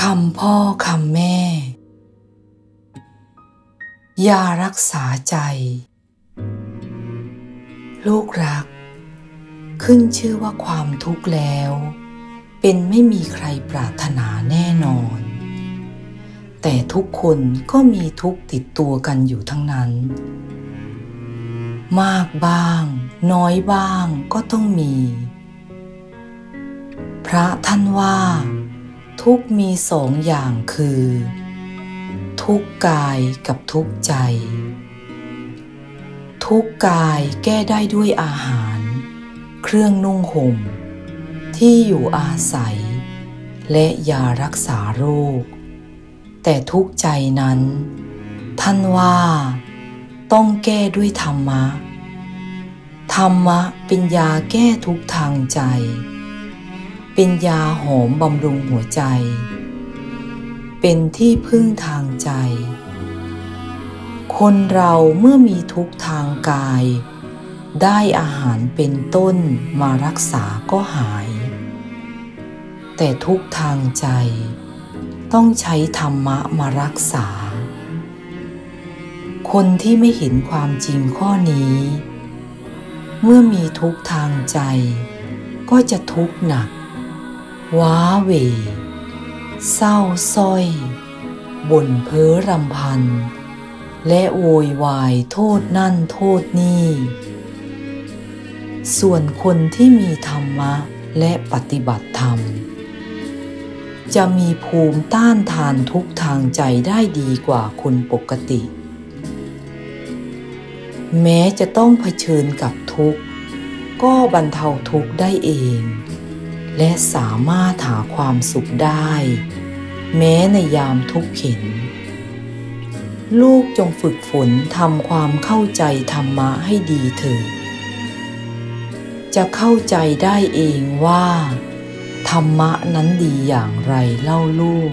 คำพ่อคำแม่ ยารักษาใจ ลูกรัก ขึ้นชื่อว่าความทุกข์แล้ว เป็นไม่มีใครปรารถนาแน่นอน แต่ทุกคนก็มีทุกติดตัวกันอยู่ทั้งนั้น มากบ้าง น้อยบ้างก็ต้องมี พระท่านว่า ทุกมีสองอย่างคือ ทุกกายกับทุกใจ ทุกกายแก้ได้ด้วยอาหาร เครื่องนุ่งห่ม ที่อยู่อาศัย และยารักษาโรค แต่ทุกใจนั้น ท่านว่า ต้องแก้ด้วยธรรมะ ธรรมะเป็นยาแก้ทุกทางใจ เป็นยาหอมบำรุงหัวใจ เป็นที่พึ่งทางใจ คนเราเมื่อมีทุกทางกาย ได้อาหารเป็นต้นมารักษาก็หาย แต่ทุกทางใจ ต้องใช้ธรรมะมารักษา คนที่ไม่เห็นความจริงข้อนี้ เมื่อมีทุกทางใจก็จะทุกข์หนัก ว้าเหวเศร้าส้อย บ่นเพ้อรำพัน และโวยวายโทษนั่นโทษนี่ ส่วนคนที่มีธรรมะและปฏิบัติธรรม จะมีภูมิต้านทานทุกทางใจได้ดีกว่าคนปกติ แม้จะต้องเผชิญกับทุกข์ ก็บรรเทาทุกข์ได้เอง และสามารถหาความสุขได้ แม้ในยามทุกข์เข็น ลูกจงฝึกฝนทำความเข้าใจธรรมะให้ดีเถิดจะเข้าใจได้เองว่า ธรรมะนั้นดีอย่างไรเล่าลูก